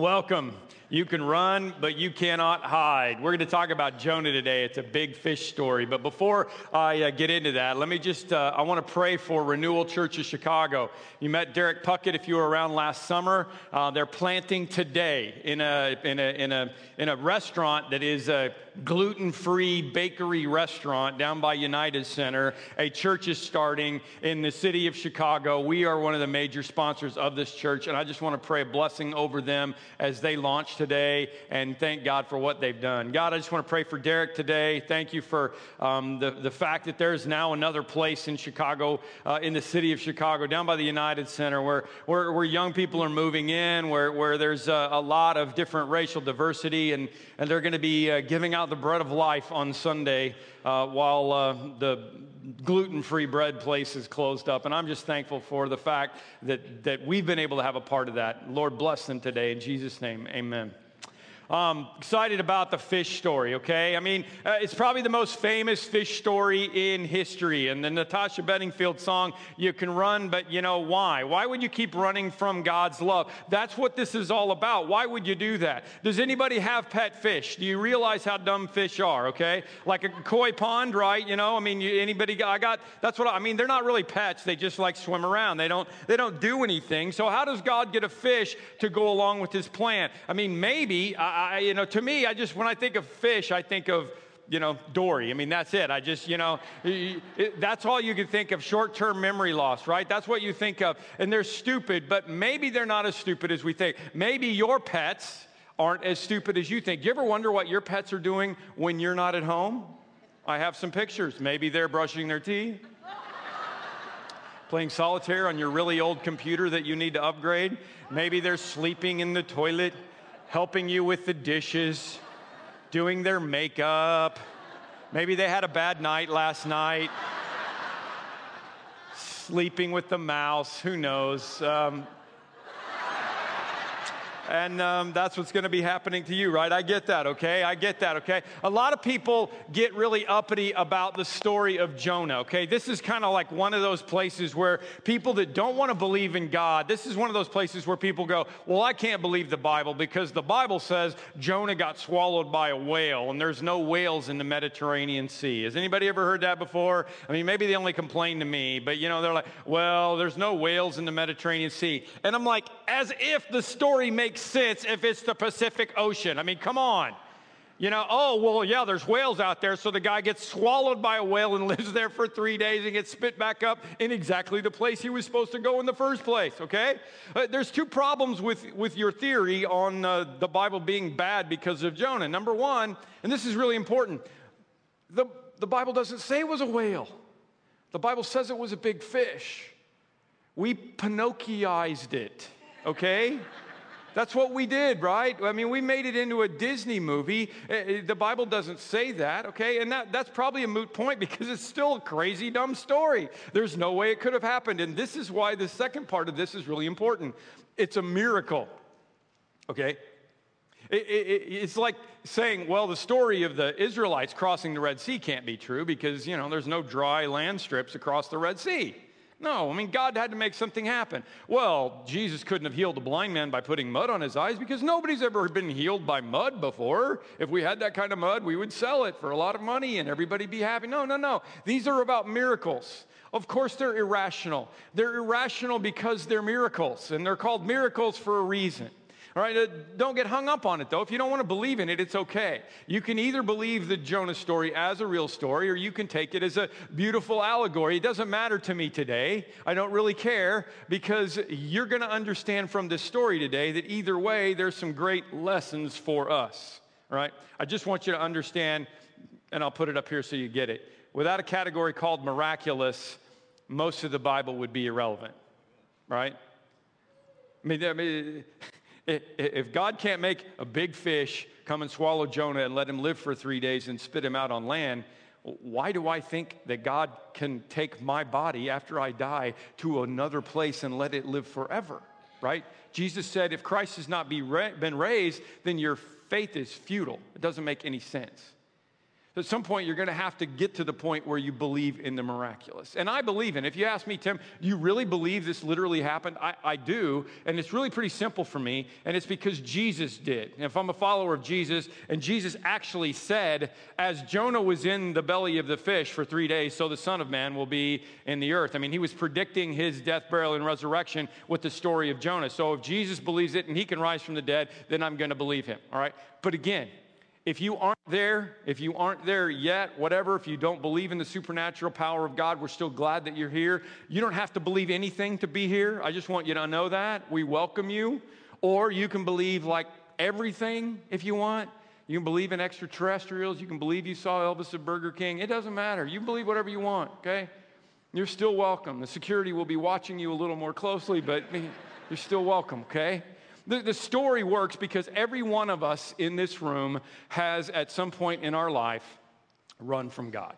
Welcome. You can run, but you cannot hide. We're going to talk about Jonah today. It's a big fish story. But before I uh, get into that, let me just, uh, I want to pray for Renewal Church of Chicago. You met Derek Puckett if you were around last summer. Uh, they're planting today in a, in a, in a, in a restaurant that is a gluten free bakery restaurant down by United Center. A church is starting in the city of Chicago. We are one of the major sponsors of this church, and I just want to pray a blessing over them as they launch today and thank God for what they've done. God, I just want to pray for Derek today. Thank you for um, the, the fact that there's now another place in Chicago, uh, in the city of Chicago, down by the United Center, where, where, where young people are moving in, where, where there's a, a lot of different racial diversity, and, and they're going to be uh, giving out the bread of life on Sunday uh, while uh, the gluten free bread place is closed up. And I'm just thankful for the fact that, that we've been able to have a part of that. Lord, bless them today. In Jesus' name, amen. Um, excited about the fish story, okay? I mean, uh, it's probably the most famous fish story in history. And the Natasha Bedingfield song, You Can Run, but you know why? Why would you keep running from God's love? That's what this is all about. Why would you do that? Does anybody have pet fish? Do you realize how dumb fish are, okay? Like a koi pond, right? You know, I mean, you, anybody, I got, that's what I, I mean, they're not really pets. They just like swim around. They don't, they don't do anything. So how does God get a fish to go along with his plan? I mean, maybe, I, I, you know, to me, I just, when I think of fish, I think of, you know, Dory. I mean, that's it. I just, you know, that's all you can think of short term memory loss, right? That's what you think of. And they're stupid, but maybe they're not as stupid as we think. Maybe your pets aren't as stupid as you think. You ever wonder what your pets are doing when you're not at home? I have some pictures. Maybe they're brushing their teeth, playing solitaire on your really old computer that you need to upgrade. Maybe they're sleeping in the toilet helping you with the dishes, doing their makeup. Maybe they had a bad night last night, sleeping with the mouse, who knows. Um, and um, that's what's going to be happening to you, right? I get that, okay? I get that, okay? A lot of people get really uppity about the story of Jonah, okay? This is kind of like one of those places where people that don't want to believe in God, this is one of those places where people go, Well, I can't believe the Bible because the Bible says Jonah got swallowed by a whale and there's no whales in the Mediterranean Sea. Has anybody ever heard that before? I mean, maybe they only complain to me, but you know, they're like, Well, there's no whales in the Mediterranean Sea. And I'm like, as if the story makes sense if it's the Pacific Ocean. I mean, come on. You know, oh, well, yeah, there's whales out there. So the guy gets swallowed by a whale and lives there for three days and gets spit back up in exactly the place he was supposed to go in the first place, okay? Uh, there's two problems with, with your theory on uh, the Bible being bad because of Jonah. Number one, and this is really important, the, the Bible doesn't say it was a whale, the Bible says it was a big fish. We Pinocchioized it, okay? That's what we did, right? I mean, we made it into a Disney movie. Eh, eh, the Bible doesn't say that, okay? And that, that's probably a moot point because it's still a crazy, dumb story. There's no way it could have happened. And this is why the second part of this is really important it's a miracle, okay? It, it, it's like saying, well, the story of the Israelites crossing the Red Sea can't be true because, you know, there's no dry land strips across the Red Sea. No, I mean, God had to make something happen. Well, Jesus couldn't have healed a blind man by putting mud on his eyes because nobody's ever been healed by mud before. If we had that kind of mud, we would sell it for a lot of money and everybody'd be happy. No, no, no. These are about miracles. Of course, they're irrational. They're irrational because they're miracles, and they're called miracles for a reason. All right, uh, don't get hung up on it though. If you don't want to believe in it, it's okay. You can either believe the Jonah story as a real story or you can take it as a beautiful allegory. It doesn't matter to me today. I don't really care because you're going to understand from this story today that either way, there's some great lessons for us. All right, I just want you to understand, and I'll put it up here so you get it. Without a category called miraculous, most of the Bible would be irrelevant, right? I mean, I mean if God can't make a big fish come and swallow Jonah and let him live for three days and spit him out on land, why do I think that God can take my body after I die to another place and let it live forever? Right? Jesus said, if Christ has not been raised, then your faith is futile. It doesn't make any sense. At some point, you're going to have to get to the point where you believe in the miraculous. And I believe in. If you ask me, Tim, do you really believe this literally happened? I, I do. And it's really pretty simple for me. And it's because Jesus did. If I'm a follower of Jesus, and Jesus actually said, as Jonah was in the belly of the fish for three days, so the Son of Man will be in the earth. I mean, he was predicting his death, burial, and resurrection with the story of Jonah. So if Jesus believes it and he can rise from the dead, then I'm going to believe him. All right? But again, if you aren't there, if you aren't there yet, whatever, if you don't believe in the supernatural power of God, we're still glad that you're here. You don't have to believe anything to be here. I just want you to know that. We welcome you. Or you can believe like everything if you want. You can believe in extraterrestrials. You can believe you saw Elvis at Burger King. It doesn't matter. You believe whatever you want, okay? You're still welcome. The security will be watching you a little more closely, but you're still welcome, okay? The, the story works because every one of us in this room has, at some point in our life, run from God.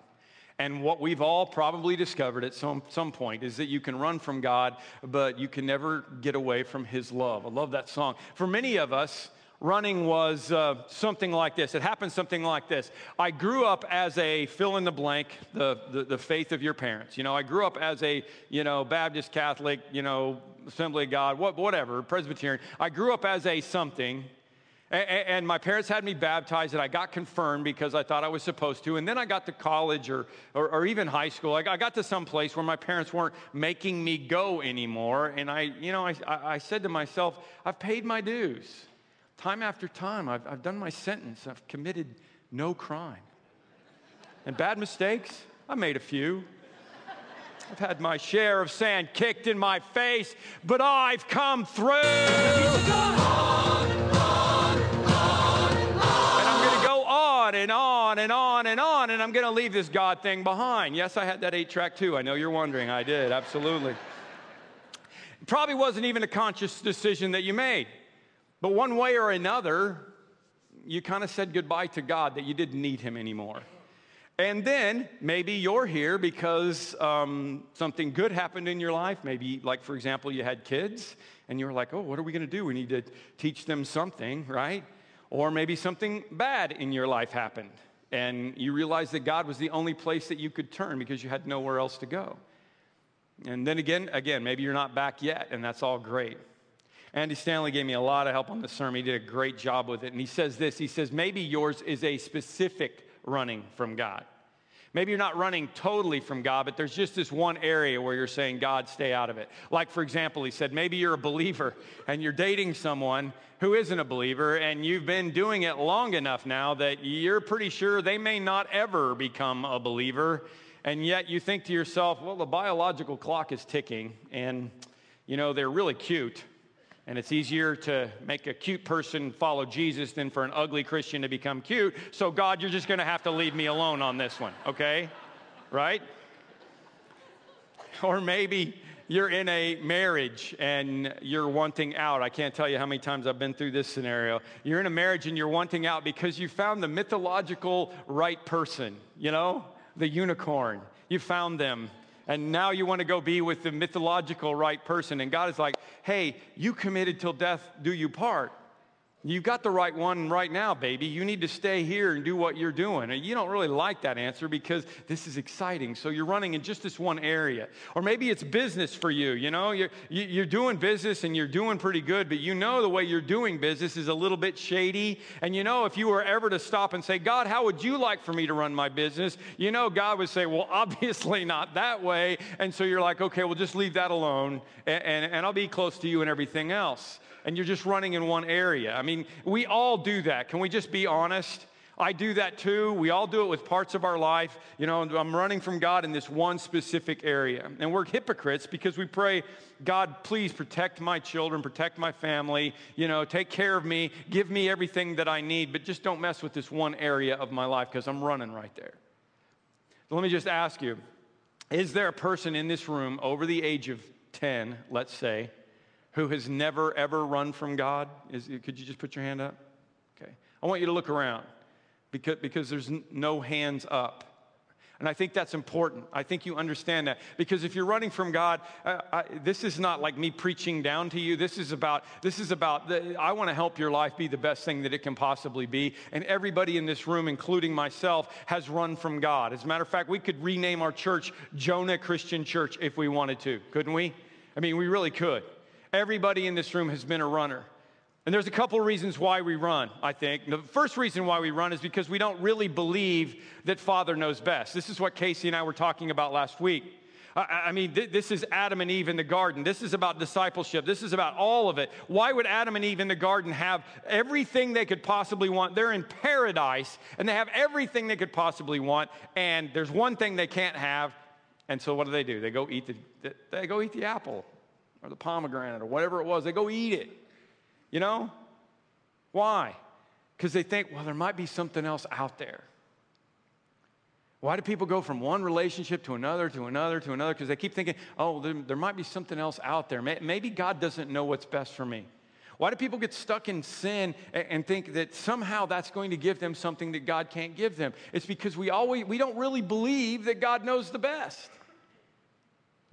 And what we've all probably discovered at some, some point is that you can run from God, but you can never get away from His love. I love that song. For many of us, running was uh, something like this. It happened something like this. I grew up as a fill in the blank, the, the, the, faith of your parents. You know, I grew up as a, you know, Baptist, Catholic, you know, Assembly of God, whatever, Presbyterian. I grew up as a something, and my parents had me baptized, and I got confirmed because I thought I was supposed to. And then I got to college or, or, or even high school. I got to some place where my parents weren't making me go anymore. And I, you know, I, I said to myself, I've paid my dues. Time after time, I've, I've done my sentence. I've committed no crime. And bad mistakes, I made a few. I've had my share of sand kicked in my face, but I've come through. And I'm going to go on and on and on and on, and I'm going to leave this God thing behind. Yes, I had that eight track too. I know you're wondering. I did, absolutely. It probably wasn't even a conscious decision that you made, but one way or another, you kind of said goodbye to God that you didn't need Him anymore. And then maybe you're here because um, something good happened in your life. Maybe, like, for example, you had kids and you were like, oh, what are we going to do? We need to teach them something, right? Or maybe something bad in your life happened and you realized that God was the only place that you could turn because you had nowhere else to go. And then again, again, maybe you're not back yet, and that's all great. Andy Stanley gave me a lot of help on the sermon. He did a great job with it. And he says this he says, maybe yours is a specific running from God. Maybe you're not running totally from God, but there's just this one area where you're saying, God, stay out of it. Like, for example, he said, maybe you're a believer and you're dating someone who isn't a believer, and you've been doing it long enough now that you're pretty sure they may not ever become a believer. And yet you think to yourself, well, the biological clock is ticking, and, you know, they're really cute and it's easier to make a cute person follow Jesus than for an ugly Christian to become cute. So, God, you're just going to have to leave me alone on this one, okay? Right? Or maybe you're in a marriage and you're wanting out. I can't tell you how many times I've been through this scenario. You're in a marriage and you're wanting out because you found the mythological right person, you know, the unicorn. You found them and now you want to go be with the mythological right person. And God is like, hey, you committed till death do you part. You've got the right one right now, baby. You need to stay here and do what you're doing. And you don't really like that answer because this is exciting. So you're running in just this one area. Or maybe it's business for you. You know, you're, you're doing business and you're doing pretty good, but you know the way you're doing business is a little bit shady. And you know, if you were ever to stop and say, God, how would you like for me to run my business? You know, God would say, well, obviously not that way. And so you're like, okay, well, just leave that alone and, and, and I'll be close to you and everything else and you're just running in one area. I mean, we all do that. Can we just be honest? I do that too. We all do it with parts of our life. You know, I'm running from God in this one specific area. And we're hypocrites because we pray, God, please protect my children, protect my family, you know, take care of me, give me everything that I need, but just don't mess with this one area of my life because I'm running right there. So let me just ask you is there a person in this room over the age of 10, let's say, who has never, ever run from God? Is, could you just put your hand up? Okay. I want you to look around because, because there's no hands up. And I think that's important. I think you understand that. Because if you're running from God, I, this is not like me preaching down to you. This is about, this is about, the, I want to help your life be the best thing that it can possibly be. And everybody in this room, including myself, has run from God. As a matter of fact, we could rename our church Jonah Christian Church if we wanted to, couldn't we? I mean, we really could. Everybody in this room has been a runner. And there's a couple of reasons why we run, I think. The first reason why we run is because we don't really believe that Father knows best. This is what Casey and I were talking about last week. I, I mean, th- this is Adam and Eve in the garden. This is about discipleship. This is about all of it. Why would Adam and Eve in the garden have everything they could possibly want? They're in paradise and they have everything they could possibly want. And there's one thing they can't have. And so what do they do? They go eat the, they go eat the apple or the pomegranate or whatever it was. They go eat it. You know? Why? Because they think, well, there might be something else out there. Why do people go from one relationship to another, to another, to another? Because they keep thinking, oh, there, there, might be something else out there. Maybe God doesn't know what's best for me. Why do people get stuck in sin and, and think that somehow that's going to give them something that God can't give them? It's because we always we don't really believe that God knows the best.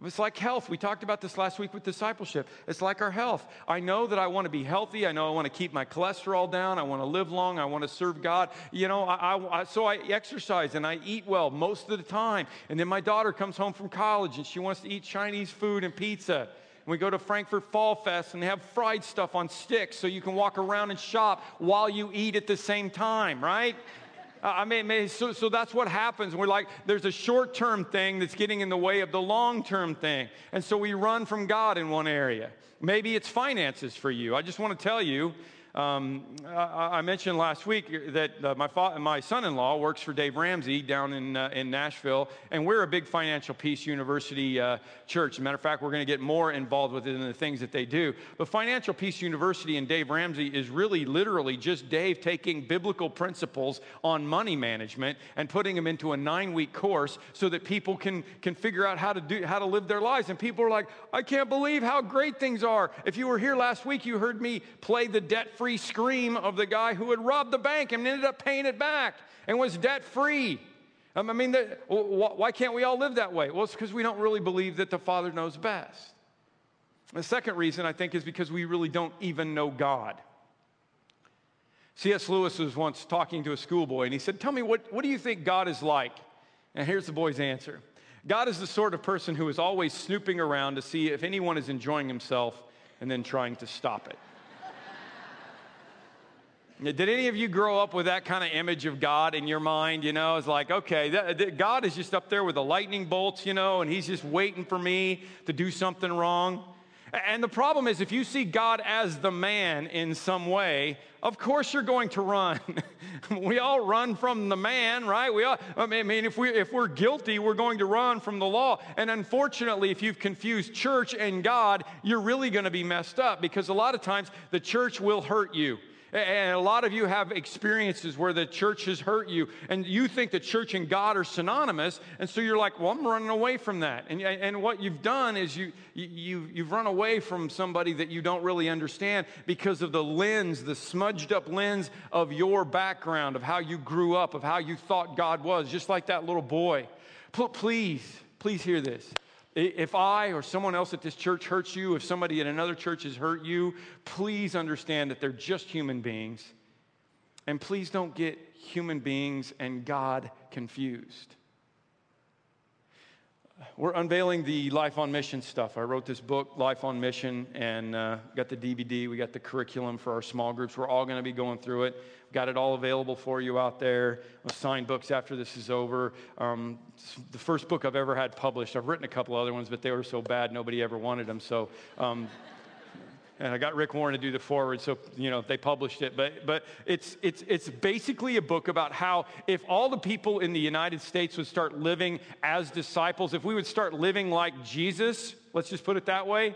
It's like health. We talked about this last week with discipleship. It's like our health. I know that I want to be healthy. I know I want to keep my cholesterol down. I want to live long. I want to serve God. You know, I, I, so I exercise and I eat well most of the time. And then my daughter comes home from college and she wants to eat Chinese food and pizza. And we go to Frankfort Fall Fest and they have fried stuff on sticks so you can walk around and shop while you eat at the same time, right? Uh, I mean, so, so that's what happens. We're like, there's a short term thing that's getting in the way of the long term thing. And so we run from God in one area. Maybe it's finances for you. I just want to tell you um, I, I, mentioned last week that uh, my, fa- my son in law works for Dave Ramsey down in, uh, in Nashville, and we're a big Financial Peace University uh, church. As a matter of fact, we're going to get more involved with it in the things that they do. But Financial Peace University and Dave Ramsey is really literally just Dave taking biblical principles on money management and putting them into a nine week course so that people can, can figure out how to, do, how to live their lives. And people are like, I can't believe how great things are. If you were here last week, you heard me play the debt free scream of the guy who had robbed the bank and ended up paying it back and was debt free. Um, I mean, why can't we all live that way? Well, it's because we don't really believe that the Father knows best. The second reason, I think, is because we really don't even know God. C.S. Lewis was once talking to a schoolboy, and he said, Tell me, what, what do you think God is like? And here's the boy's answer God is the sort of person who is always snooping around to see if anyone is enjoying himself and then trying to stop it. Did any of you grow up with that kind of image of God in your mind? You know, it's like, okay, that, that God is just up there with the lightning bolts, you know, and he's just waiting for me to do something wrong. And the problem is, if you see God as the man in some way, of course you're going to run. we all run from the man, right? We all, I mean, if, we, if we're guilty, we're going to run from the law. And unfortunately, if you've confused church and God, you're really going to be messed up because a lot of times the church will hurt you. And a lot of you have experiences where the church has hurt you, and you think the church and God are synonymous, and so you're like, well, I'm running away from that. And, and what you've done is you, you, you've run away from somebody that you don't really understand because of the lens, the smudged up lens of your background, of how you grew up, of how you thought God was, just like that little boy. Please, please hear this. If I or someone else at this church hurts you, if somebody at another church has hurt you, please understand that they're just human beings. And please don't get human beings and God confused. We're unveiling the Life on Mission stuff. I wrote this book, Life on Mission, and uh, got the DVD. We got the curriculum for our small groups. We're all going to be going through it. Got it all available for you out there. I'll sign books after this is over. Um, the first book I've ever had published. I've written a couple other ones, but they were so bad nobody ever wanted them. So. Um, and I got Rick Warren to do the foreword, so you know they published it. But but it's it's it's basically a book about how if all the people in the United States would start living as disciples, if we would start living like Jesus, let's just put it that way,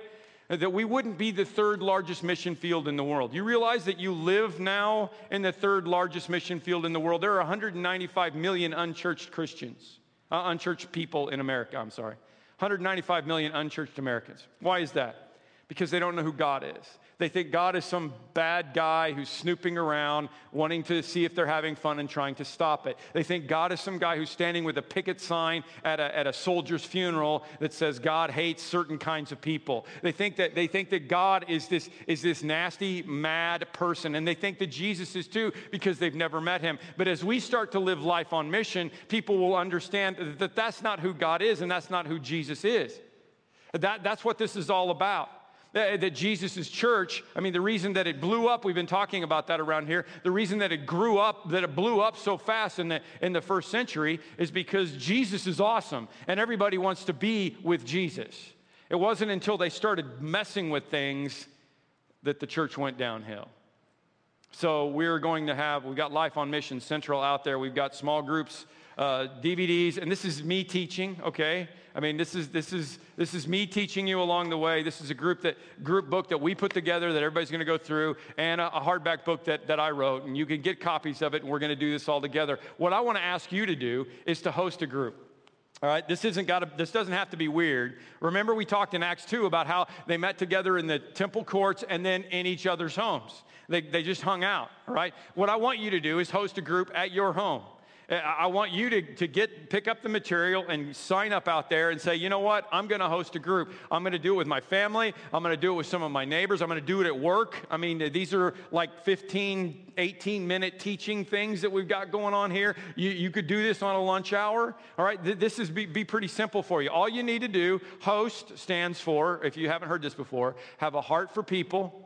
that we wouldn't be the third largest mission field in the world. You realize that you live now in the third largest mission field in the world. There are 195 million unchurched Christians, uh, unchurched people in America, I'm sorry. 195 million unchurched Americans. Why is that? Because they don't know who God is. They think God is some bad guy who's snooping around, wanting to see if they're having fun and trying to stop it. They think God is some guy who's standing with a picket sign at a, at a soldier's funeral that says God hates certain kinds of people. They think that, they think that God is this, is this nasty, mad person. And they think that Jesus is too because they've never met him. But as we start to live life on mission, people will understand that that's not who God is and that's not who Jesus is. That, that's what this is all about that, that Jesus' church, I mean, the reason that it blew up, we've been talking about that around here, the reason that it grew up, that it blew up so fast in the, in the first century is because Jesus is awesome and everybody wants to be with Jesus. It wasn't until they started messing with things that the church went downhill. So we're going to have, we've got Life on Mission Central out there. We've got small groups, uh, DVDs, and this is me teaching, okay? I mean, this is, this, is, this is me teaching you along the way. This is a group, that, group book that we put together that everybody's going to go through, and a, a hardback book that, that I wrote. And you can get copies of it, and we're going to do this all together. What I want to ask you to do is to host a group. All right, this isn't got this doesn't have to be weird. Remember, we talked in Acts 2 about how they met together in the temple courts and then in each other's homes. They, they just hung out, all right? What I want you to do is host a group at your home. Uh, I want you to, to get pick up the material and sign up out there and say, you know what, I'm going to host a group. I'm going to do it with my family. I'm going to do it with some of my neighbors. I'm going to do it at work. I mean, these are like 15, 18 minute teaching things that we've got going on here. You, you could do this on a lunch hour. All right, this is be, be pretty simple for you. All you need to do, host stands for, if you haven't heard this before, have a heart for people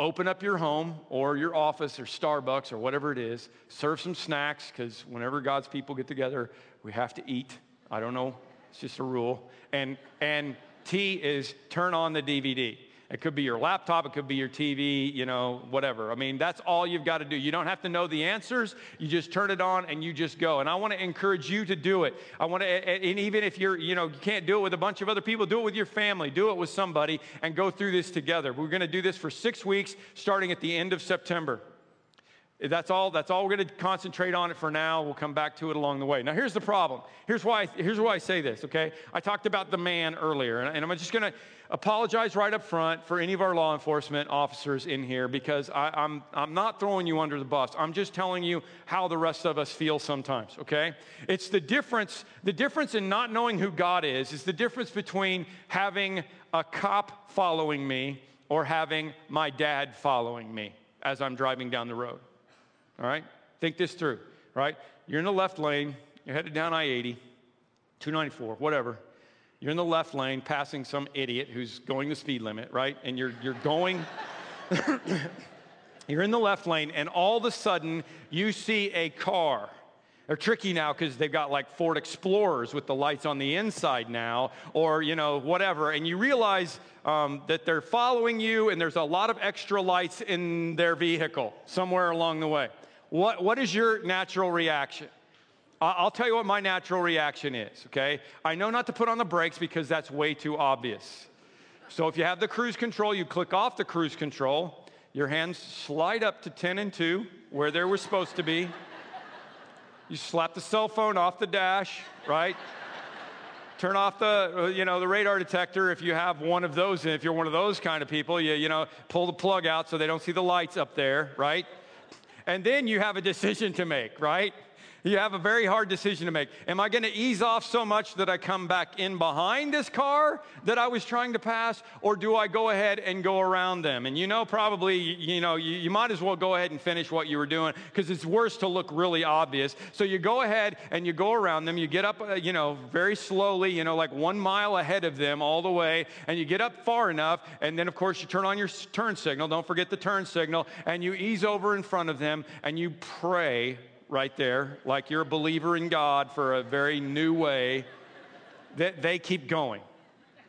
open up your home or your office or Starbucks or whatever it is, serve some snacks because whenever God's people get together, we have to eat. I don't know, it's just a rule. And and T is turn on the DVD. It could be your laptop, it could be your TV, you know, whatever. I mean, that's all you've got to do. You don't have to know the answers. You just turn it on and you just go. And I want to encourage you to do it. I want to, and even if you're, you know, you can't do it with a bunch of other people, do it with your family, do it with somebody, and go through this together. We're going to do this for six weeks, starting at the end of September. That's all, that's all we're going to concentrate on it for now. We'll come back to it along the way. Now, here's the problem. Here's why, here's why I say this, okay? I talked about the man earlier, and, I'm just going to apologize right up front for any of our law enforcement officers in here because I, I'm, I'm not throwing you under the bus. I'm just telling you how the rest of us feel sometimes, okay? It's the difference, the difference in not knowing who God is, is the difference between having a cop following me or having my dad following me as I'm driving down the road. All right? Think this through, right? You're in the left lane, you're headed down I 80, 294, whatever. You're in the left lane passing some idiot who's going the speed limit, right? And you're, you're going, you're in the left lane, and all of a sudden you see a car. They're tricky now because they've got like Ford Explorers with the lights on the inside now, or you know, whatever. And you realize um, that they're following you, and there's a lot of extra lights in their vehicle somewhere along the way. What, what is your natural reaction? I'll tell you what my natural reaction is, okay? I know not to put on the brakes because that's way too obvious. So if you have the cruise control, you click off the cruise control, your hands slide up to 10 and 2, where they were supposed to be. You slap the cell phone off the dash, right? Turn off the, uh, you know, the radar detector if you have one of those. And if you're one of those kind of people, you, you know, pull the plug out so they don't see the lights up there, right? And then you have a decision to make, right? You have a very hard decision to make. Am I going to ease off so much that I come back in behind this car that I was trying to pass, or do I go ahead and go around them? And you know, probably, you know, you, you might as well go ahead and finish what you were doing because it's worse to look really obvious. So you go ahead and you go around them. You get up, uh, you know, very slowly, you know, like one mile ahead of them all the way, and you get up far enough, and then of course you turn on your turn signal. Don't forget the turn signal, and you ease over in front of them, and you pray right there, like you're a believer in God for a very new way, that they keep going.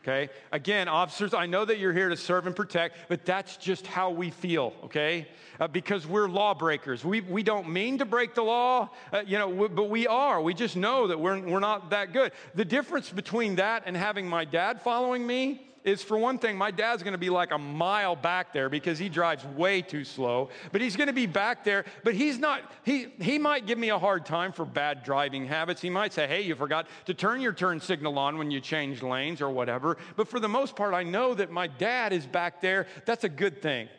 Okay? Again, officers, I know that you're here to serve and protect, but that's just how we feel, okay? Uh, because we're lawbreakers. We, we don't mean to break the law, uh, you know, but we are. We just know that we're, we're not that good. The difference between that and having my dad following me is for one thing, my dad's to be like a mile back there because he drives way too slow. But he's to be back there. But he's not, he, he might give me a hard time for bad driving habits. He might say, hey, you forgot to turn your turn signal on when you change lanes or whatever. But for the most part, I know that my dad is back there. That's a good thing.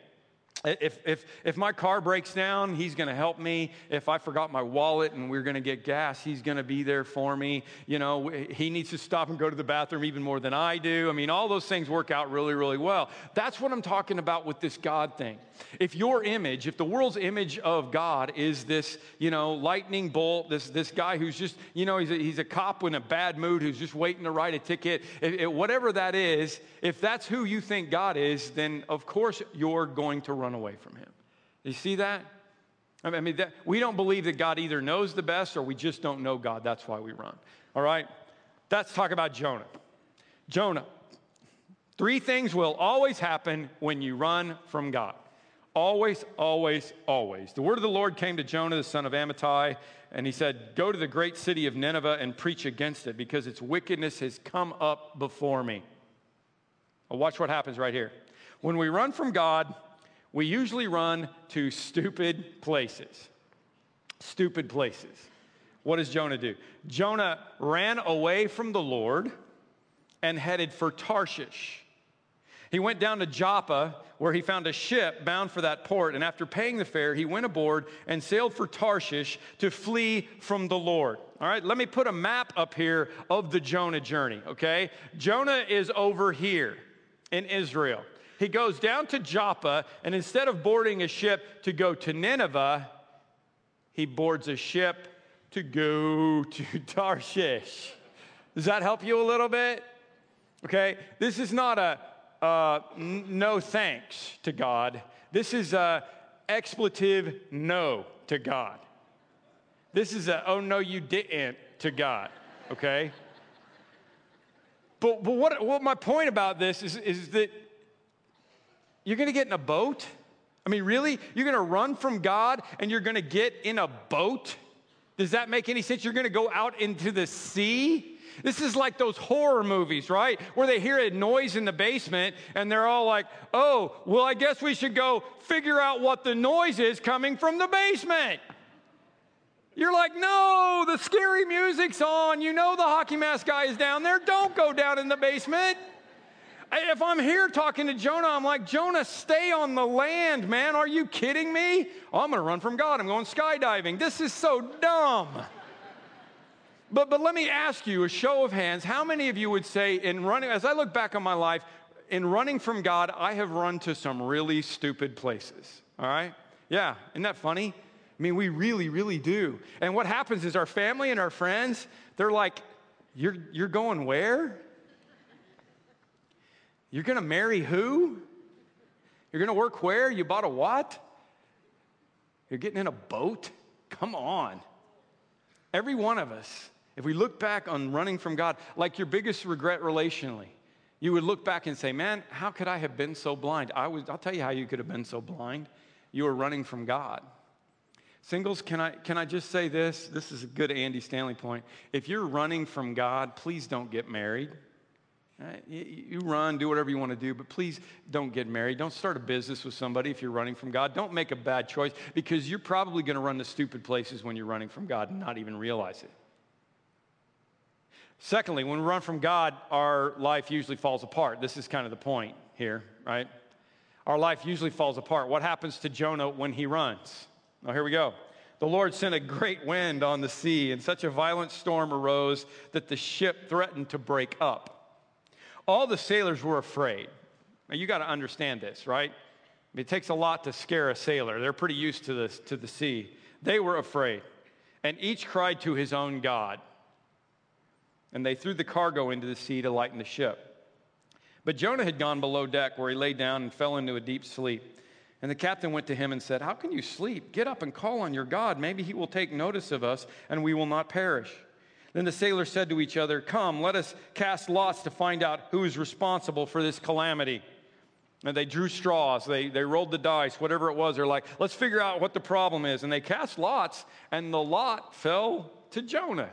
If, if, if my car breaks down, he's going to help me. If I forgot my wallet and we're going to get gas, he's going to be there for me. You know, he needs to stop and go to the bathroom even more than I do. I mean, all those things work out really, really well. That's what I'm talking about with this God thing. If your image, if the world's image of God is this, you know, lightning bolt, this, this guy who's just, you know, he's a, he's a cop in a bad mood who's just waiting to write a ticket, if, if, whatever that is, if that's who you think God is, then of course you're going to run run away from him. You see that? I mean, that, we don't believe that God either knows the best or we just don't know God. That's why we run. All right? Let's talk about Jonah. Jonah. Three things will always happen when you run from God. Always, always, always. The word of the Lord came to Jonah, the son of Amittai, and he said, Go to the great city of Nineveh and preach against it because its wickedness has come up before me. Well, watch what happens right here. When we run from God, we usually run to stupid places. Stupid places. What does Jonah do? Jonah ran away from the Lord and headed for Tarshish. He went down to Joppa, where he found a ship bound for that port. And after paying the fare, he went aboard and sailed for Tarshish to flee from the Lord. All right, let me put a map up here of the Jonah journey, okay? Jonah is over here in Israel he goes down to Joppa, and instead of boarding a ship to go to Nineveh, he boards a ship to go to Tarshish. Does that help you a little bit? Okay, this is not a uh, n- no thanks to God. This is a expletive no to God. This is a oh no you didn't to God. Okay. But, but what, what my point about this is, is that you're going to get in a boat? I mean, really? You're going to run from God and you're going to get in a boat? Does that make any sense? You're going to go out into the sea? This is like those horror movies, right? Where they hear a noise in the basement and they're all like, oh, well, I guess we should go figure out what the noise is coming from the basement. You're like, no, the scary music's on. You know the hockey mask guy is down there. Don't go down in the basement. If I'm here talking to Jonah, I'm like, Jonah, stay on the land, man. Are you kidding me? Oh, I'm going to run from God. I'm going skydiving. This is so dumb. But, but let me ask you a show of hands how many of you would say, in running, as I look back on my life, in running from God, I have run to some really stupid places? All right? Yeah, isn't that funny? I mean, we really, really do. And what happens is our family and our friends, they're like, You're, you're going where? You're going to marry who? You're going to work where? You bought a what? You're getting in a boat? Come on. Every one of us, if we look back on running from God, like your biggest regret relationally, you would look back and say, Man, how could I have been so blind? I was, I'll tell you how you could have been so blind. You were running from God. Singles, can I, can I just say this? This is a good Andy Stanley point. If you're running from God, please don't get married. Uh, right? You run, do whatever you want to do, but please don't get married. Don't start a business with somebody if you're running from God. Don't make a bad choice because you're probably going to run to stupid places when you're running from God and not even realize it. Secondly, when we run from God, our life usually falls apart. This is kind of the point here, right? Our life usually falls apart. What happens to Jonah when he runs? Now, here we go. The Lord sent a great wind on the sea, and such a violent storm arose that the ship threatened to break up. All the sailors were afraid. Now, you got to understand this, right? It takes a lot to scare a sailor. They're pretty used to, this, to the sea. They were afraid, and each cried to his own God. And they threw the cargo into the sea to lighten the ship. But Jonah had gone below deck, where he lay down and fell into a deep sleep. And the captain went to him and said, How can you sleep? Get up and call on your God. Maybe he will take notice of us, and we will not perish. Then the sailors said to each other, Come, let us cast lots to find out who is responsible for this calamity. And they drew straws, they, they rolled the dice, whatever it was. They're like, Let's figure out what the problem is. And they cast lots, and the lot fell to Jonah.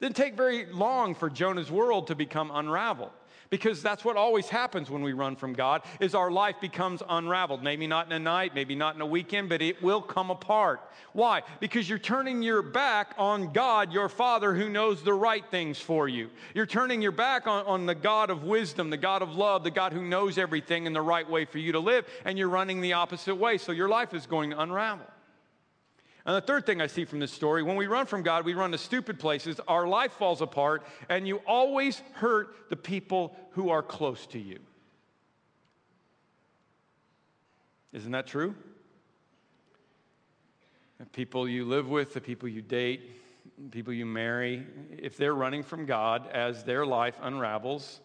Didn't take very long for Jonah's world to become unraveled. Because that's what always happens when we run from God is our life becomes unraveled. Maybe not in a night, maybe not in a weekend, but it will come apart. Why? Because you're turning your back on God, your Father, who knows the right things for you. You're turning your back on, on the God of wisdom, the God of love, the God who knows everything and the right way for you to live, and you're running the opposite way. So your life is going to unravel. And the third thing I see from this story when we run from God, we run to stupid places, our life falls apart, and you always hurt the people who are close to you. Isn't that true? The people you live with, the people you date, people you marry, if they're running from God as their life unravels,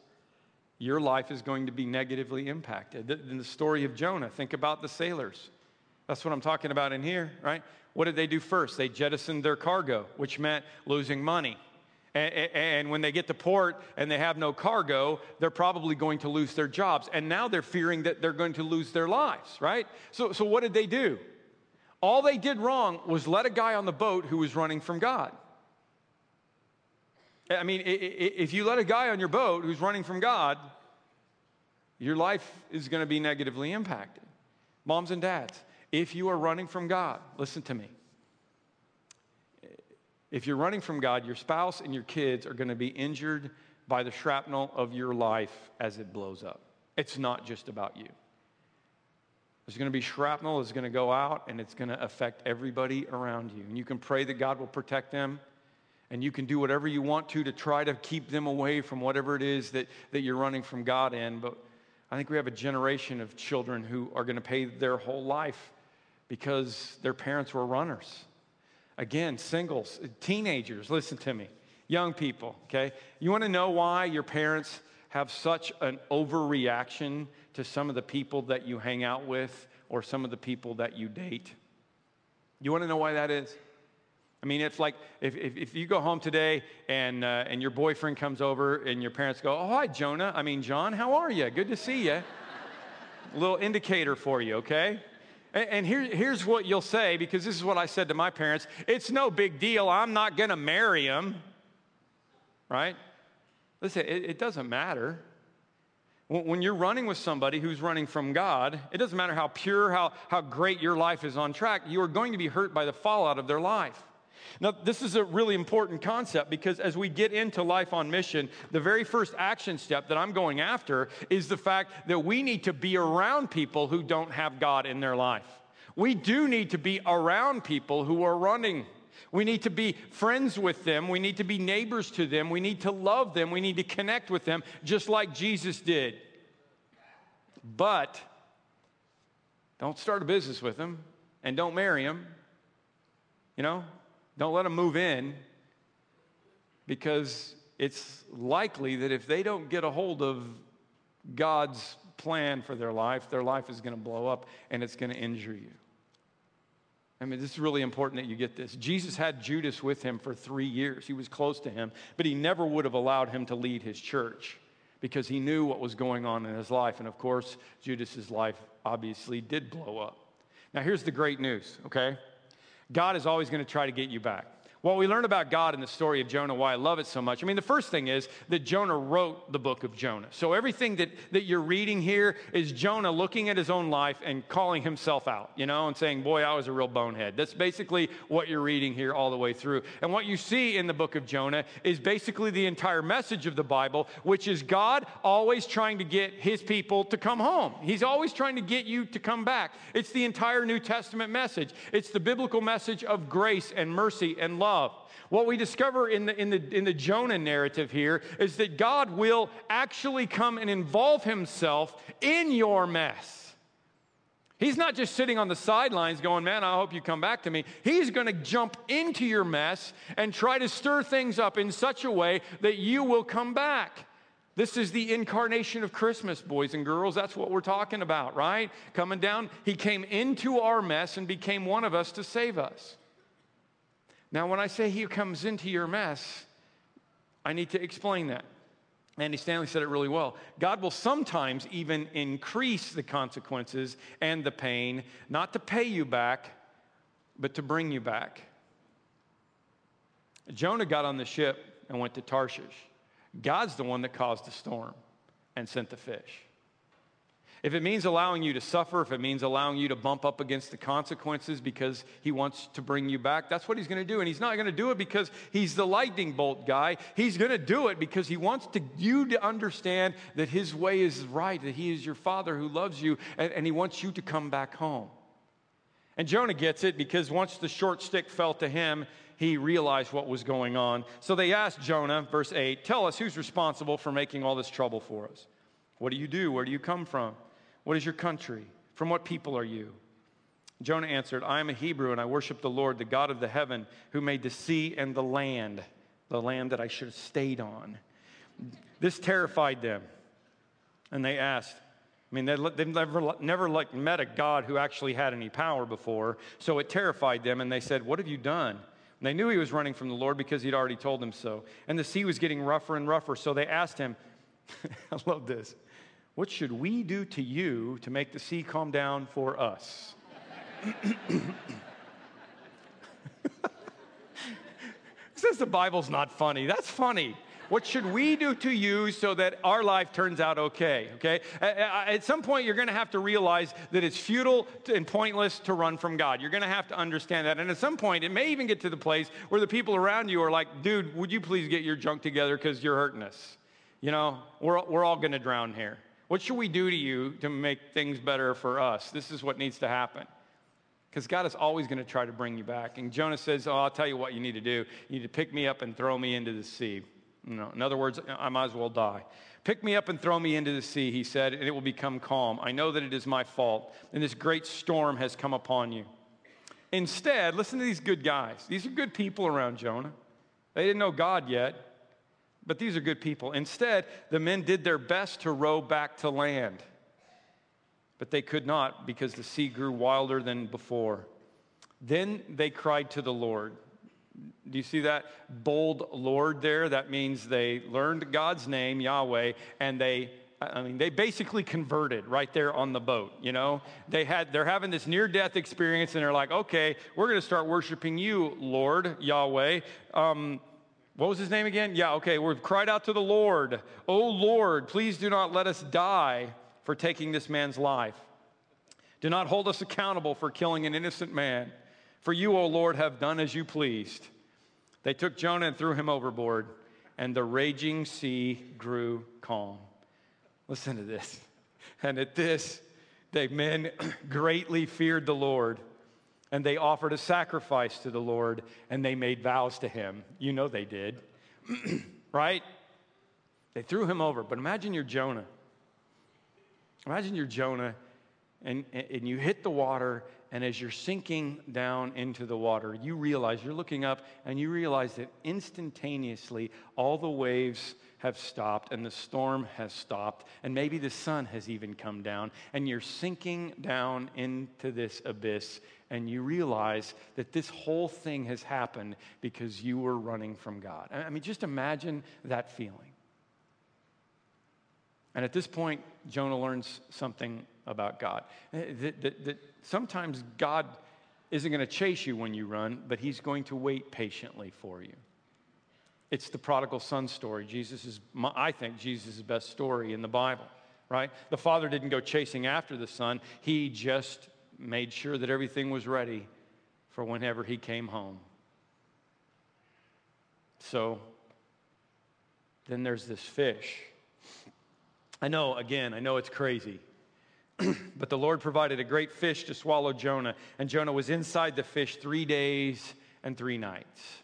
your life is going to be negatively impacted. In the story of Jonah, think about the sailors. That's what I'm talking about in here, right? What did they do first? They jettisoned their cargo, which meant losing money. And, when they get to port and they have no cargo, they're probably going to lose their jobs. And now they're fearing that they're going to lose their lives, right? So, so what did they do? All they did wrong was let a guy on the boat who was running from God. I mean, if you let a guy on your boat who's running from God, your life is going to be negatively impacted. Moms and dads, if you are running from God, listen to me. If you're running from God, your spouse and your kids are going to be injured by the shrapnel of your life as it blows up. It's not just about you. There's going to be shrapnel that's going to go out and it's going to affect everybody around you. And you can pray that God will protect them and you can do whatever you want to to try to keep them away from whatever it is that, that you're running from God in. But I think we have a generation of children who are going to pay their whole life because their parents were runners. Again, singles, teenagers, listen to me, young people, okay? You want to know why your parents have such an overreaction to some of the people that you hang out with or some of the people that you date? You want to know why that is? I mean, it's like if, if, if you go home today and, uh, and your boyfriend comes over and your parents go, Oh, hi, Jonah. I mean, John, how are you? Good to see you. Little indicator for you, okay? And here, here's what you'll say, because this is what I said to my parents it's no big deal. I'm not going to marry him. Right? Listen, it, it doesn't matter. When you're running with somebody who's running from God, it doesn't matter how pure, how, how great your life is on track, you are going to be hurt by the fallout of their life. Now, this is a really important concept because as we get into life on mission, the very first action step that I'm going after is the fact that we need to be around people who don't have God in their life. We do need to be around people who are running. We need to be friends with them. We need to be neighbors to them. We need to love them. We need to connect with them just like Jesus did. But don't start a business with them and don't marry them. You know, don't let them move in because it's likely that if they don't get a hold of God's plan for their life, their life is going to blow up and it's going to injure you. I mean, this is really important that you get this. Jesus had Judas with him for three years. He was close to him, but he never would have allowed him to lead his church because he knew what was going on in his life. And of course, Judas's life obviously did blow up. Now, here's the great news, okay? God is always going to try to get you back. What we learn about God in the story of Jonah, why I love it so much. I mean, the first thing is that Jonah wrote the book of Jonah. So everything that, that you're reading here is Jonah looking at his own life and calling himself out, you know, and saying, Boy, I was a real bonehead. That's basically what you're reading here all the way through. And what you see in the book of Jonah is basically the entire message of the Bible, which is God always trying to get his people to come home. He's always trying to get you to come back. It's the entire New Testament message, it's the biblical message of grace and mercy and love love. What we discover in the, in, the, in the Jonah narrative here is that God will actually come and involve himself in your mess. He's not just sitting on the sidelines going, Man, I hope you come back to me. He's going to jump into your mess and try to stir things up in such a way that you will come back. This is the incarnation of Christmas, boys and girls. That's what we're talking about, right? Coming down, he came into our mess and became one of us to save us. Now, when I say he comes into your mess, I need to explain that. Andy Stanley said it really well. God will sometimes even increase the consequences and the pain, not to pay you back, but to bring you back. Jonah got on the ship and went to Tarshish. God's the one that caused the storm. and sent the fish. If it means allowing you to suffer, if it means allowing you to bump up against the consequences because he wants to bring you back, that's what he's going to do. And he's not going to do it because he's the lightning bolt guy. He's going to do it because he wants to, you to understand that his way is right, that he is your father who loves you, and, and he wants you to come back home. And Jonah gets it because once the short stick fell to him, he realized what was going on. So they asked Jonah, verse 8, Tell us who's responsible for making all this trouble for us. What do you do? Where do you come from? What is your country? From what people are you? Jonah answered, I am a Hebrew and I worship the Lord, the God of the heaven, who made the sea and the land, the land that I should have stayed on. This terrified them. And they asked, I mean, they've never, never like met a God who actually had any power before. So it terrified them, and they said, What have you done? And they knew he was running from the Lord because he'd already told them so. And the sea was getting rougher and rougher. So they asked him, I love this. What should we do to you to make the sea calm down for us? says the Bible's not funny. That's funny. What should we do to you so that our life turns out okay? Okay? At some point, you're going to have to realize that it's futile and pointless to run from God. You're going to have to understand that. And at some point, it may even get to the place where the people around you are like, dude, would you please get your junk together because you're hurting us? You know, we're, we're all going to drown here. What should we do to you to make things better for us? This is what needs to happen. Because God is always going to try to bring you back. And Jonah says, Oh, I'll tell you what you need to do. You need to pick me up and throw me into the sea. You know, in other words, I might as well die. Pick me up and throw me into the sea, he said, and it will become calm. I know that it is my fault, and this great storm has come upon you. Instead, listen to these good guys. These are good people around Jonah. They didn't know God yet, but these are good people. Instead, the men did their best to row back to land, but they could not because the sea grew wilder than before. Then they cried to the Lord. Do you see that bold Lord there? That means they learned God's name, Yahweh, and they I mean, they basically converted right there on the boat. You know, they had they're having this near death experience, and they're like, "Okay, we're going to start worshiping you, Lord Yahweh." Um, what was his name again? Yeah, okay. We've cried out to the Lord. Oh Lord, please do not let us die for taking this man's life. Do not hold us accountable for killing an innocent man. For you, O Lord, have done as you pleased. They took Jonah and threw him overboard, and the raging sea grew calm. Listen to this. And at this, the men greatly feared the Lord and they offered a sacrifice to the Lord and they made vows to him. You know they did, right? They threw him over. But imagine you're Jonah. Imagine you're Jonah and, and you hit the water, and as you're sinking down into the water, you realize you're looking up and you realize that instantaneously all the waves have stopped and the storm has stopped, and maybe the sun has even come down, and you're sinking down into this abyss, and you realize that this whole thing has happened because you were running from God. I mean, just imagine that feeling. And at this point, Jonah learns something about God. Eh, that, that, that sometimes God isn't going to chase you when you run, but He's going to wait patiently for you. It's the prodigal son story. Jesus is, I think, Jesus' best story in the Bible, right? The father didn't go chasing after the son, he just made sure that everything was ready for whenever he came home. So then there's this fish. I know, again, I know it's crazy. but the Lord provided a great fish to swallow Jonah, and Jonah was inside the fish three days and three nights.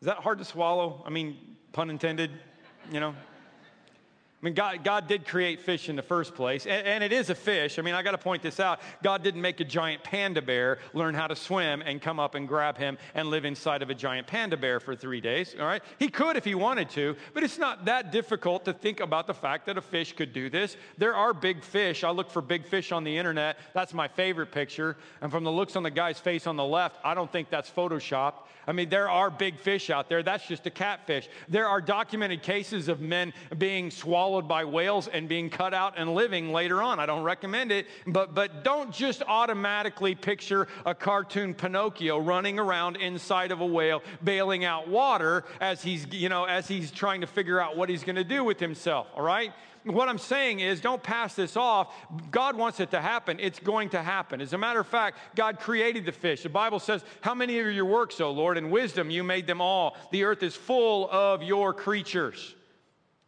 Is that hard to swallow? I mean, pun intended, you know? I mean, God, God did create fish in the first place, and, and it is a fish. I mean, I got to point this out. God didn't make a giant panda bear learn how to swim and come up and grab him and live inside of a giant panda bear for three days, all right? He could if he wanted to, but it's not that difficult to think about the fact that a fish could do this. There are big fish. I look for big fish on the internet. That's my favorite picture. And from the looks on the guy's face on the left, I don't think that's Photoshopped. I mean, there are big fish out there. That's just a catfish. There are documented cases of men being swallowed swallowed by whales and being cut out and living later on. I don't recommend it, but, but don't just automatically picture a cartoon Pinocchio running around inside of a whale, bailing out water as he's, you know, as he's trying to figure out what he's going to do with himself, all right? what I'm saying is don't pass this off. God wants it to happen. It's going to happen. As a matter of fact, God created the fish. The Bible says, How many of your works, O Lord? In wisdom you made them all. The earth is full of your creatures.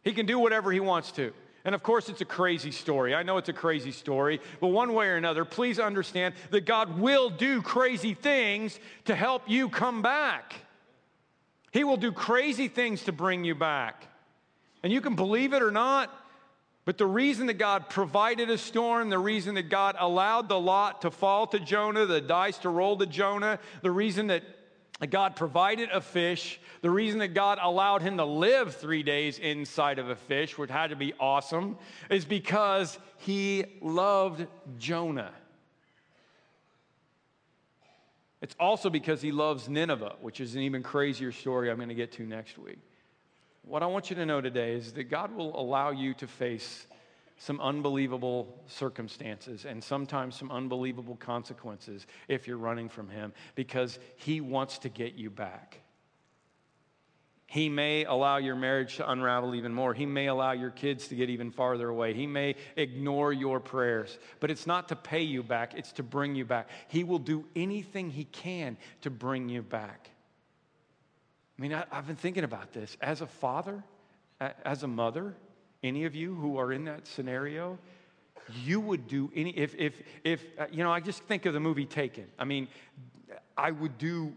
He can do whatever he wants to. And of course, it's a crazy story. I know it's a crazy story, but one way or another, please understand that God will do crazy things to help you come back. He will do crazy things to bring you back. And you can believe it or not, but the reason that God provided a storm, the reason that God allowed the lot to fall to Jonah, the dice to roll to Jonah, the reason that God provided a fish, the reason that God allowed him to live three days inside of a fish, which had to be awesome, is because he loved Jonah. It's also because he loves Nineveh, which is an even crazier story I'm going to get to next week. What I want you to know today is that God will allow you to face some unbelievable circumstances and sometimes some unbelievable consequences if you're running from Him because He wants to get you back. He may allow your marriage to unravel even more. He may allow your kids to get even farther away. He may ignore your prayers. But it's not to pay you back, it's to bring you back. He will do anything He can to bring you back. I mean, I, have been thinking about this. As a father, as a mother, any of you who are in that scenario, you would do any, if, if, if, uh, you know, I just think of the movie Taken. I mean, I would do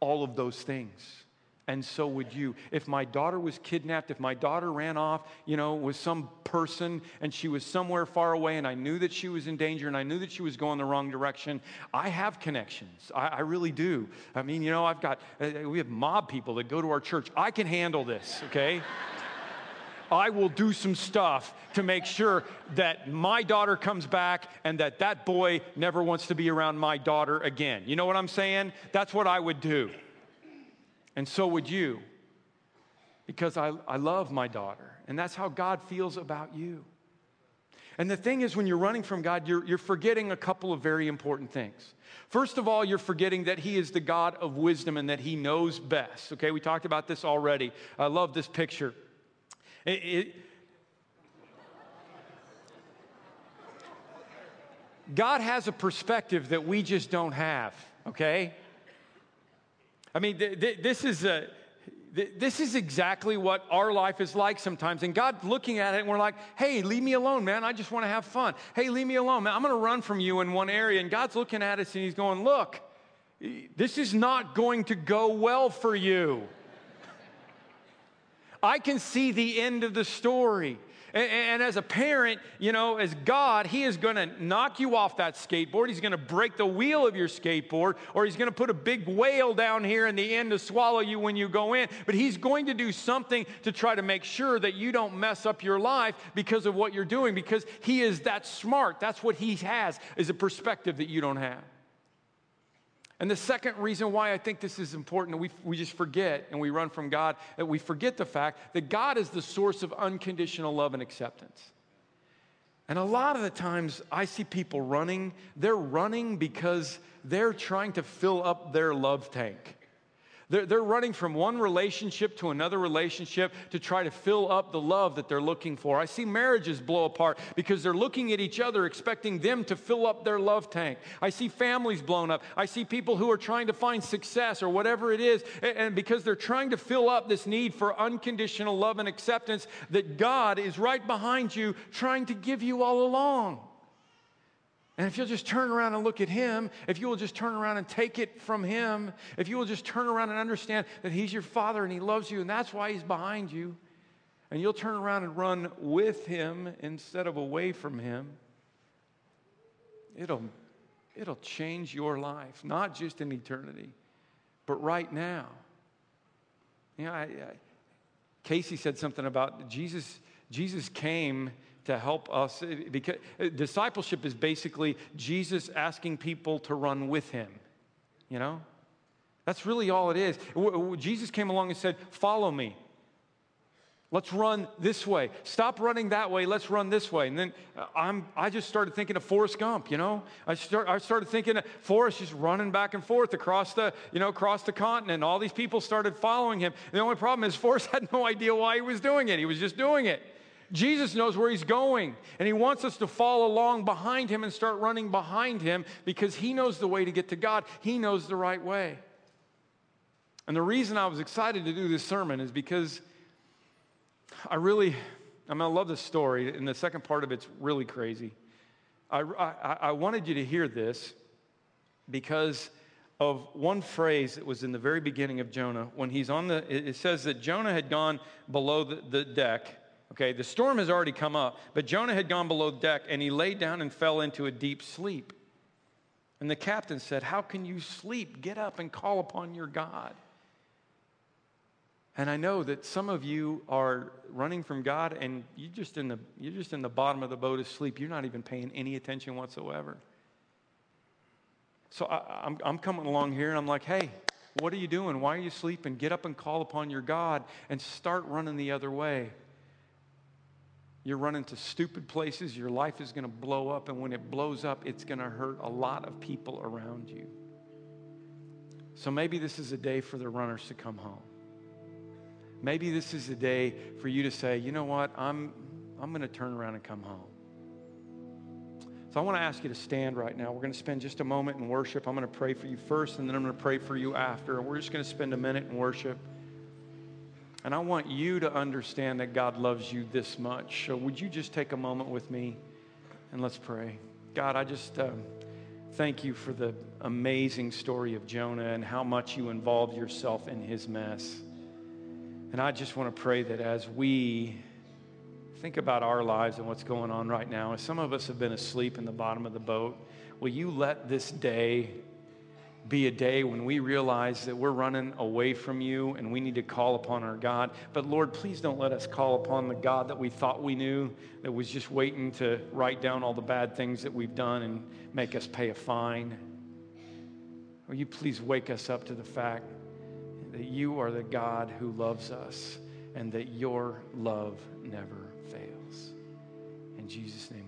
all of those things and so would you. If my daughter was kidnapped, if my daughter ran off, you know, with some person and she was somewhere far away and I knew that she was in danger and I knew that she was going the wrong direction, I have connections. I, I really do. I mean, you know, I've got, uh, we have mob people that go to our church. I can handle this, okay? I will do some stuff to make sure that my daughter comes back and that that boy never wants to be around my daughter again. You know what I'm saying? That's what I would do. And so would you, because I, I love my daughter. And that's how God feels about you. And the thing is, when you're running from God, you're, you're forgetting a couple of very important things. First of all, you're forgetting that He is the God of wisdom and that He knows best. Okay, we talked about this already. I love this picture. It, it, God has a perspective that we just don't have, okay? I mean, th- th- this is a this is exactly what our life is like sometimes. And God looking at it, and we're like, hey, leave me alone, man. I just want to have fun. Hey, leave me alone, man. I'm going to run from you in one area. And God's looking at us and He's going, look, this is not going to go well for you. I can see the end of the story. And, as a parent, you know, as God, He is going to knock you off that skateboard. He's going to break the wheel of your skateboard, or He's going to put a big whale down here in the end to swallow you when you go in. But He's going to do something to try to make sure that you don't mess up your life because of what you're doing, because He is that smart. That's what He has, is a perspective that you don't have. And the second reason why I think this is important, we, we just forget and we run from God, that we forget the fact that God is the source of unconditional love and acceptance. And a lot of the times I see people running, they're running because they're trying to fill up their love tank. They're, they're running from one relationship to another relationship to try to fill up the love that they're looking for. I see marriages blow apart because they're looking at each other, expecting them to fill up their love tank. I see families blown up. I see people who are trying to find success or whatever it is, and, and because they're trying to fill up this need for unconditional love and acceptance that God is right behind you, trying to give you all along. And if you'll just turn around and look at Him, if you will just turn around and take it from Him, if you will just turn around and understand that He's your Father and He loves you and that's why He's behind you, and you'll turn around and run with Him instead of away from Him, it'll, it'll change your life, not just in eternity, but right now. You know, I, I, Casey said something about Jesus. Jesus came to help us. Because uh, discipleship is basically Jesus asking people to run with him, you know? That's really all it is. Jesus came along and said, Follow me. Let's run this way. Stop running that way. Let's run this way. And then uh, I'm, I just started thinking of Forrest Gump, you know? I, start, I started thinking of Forrest just running back and forth across the, you know, across the continent. All these people started following him. And the only problem is Forrest had no idea why he was doing it. He was just doing it. Jesus knows where he's going, and he wants us to follow along behind him and start running behind him because he knows the way to get to God. He knows the right way. And the reason I was excited to do this sermon is because I really, I mean, I love this story, and the second part of it's really crazy. I, I, I wanted you to hear this because of one phrase that was in the very beginning of Jonah. When he's on the, it says that Jonah had gone below the, the deck. Okay, the storm has already come up, but Jonah had gone below deck and he lay down and fell into a deep sleep. And the captain said, How can you sleep? Get up and call upon your God. And I know that some of you are running from God and you just in the, you're just in the bottom of the boat asleep. You're not even paying any attention whatsoever. So I, I'm, I'm coming along here and I'm like, hey, what are you doing? Why are you sleeping? Get up and call upon your God and start running the other way. You're running to stupid places. Your life is going to blow up. And when it blows up, it's going to hurt a lot of people around you. So maybe this is a day for the runners to come home. Maybe this is a day for you to say, you know what, I'm, I'm going to turn around and come home. So I want to ask you to stand right now. We're going to spend just a moment in worship. I'm going to pray for you first, and then I'm going to pray for you after. And we're just going to spend a minute in worship. And I want you to understand that God loves you this much. So would you just take a moment with me and let's pray. God, I just um, thank you for the amazing story of Jonah and how much you involved yourself in his mess. And I just want to pray that as we think about our lives and what's going on right now, as some of us have been asleep in the bottom of the boat, will you let this day be a day when we realize that we're running away from you and we need to call upon our God. But Lord, please don't let us call upon the God that we thought we knew, that was just waiting to write down all the bad things that we've done and make us pay a fine. Will you please wake us up to the fact that you are the God who loves us and that your love never fails. In Jesus' name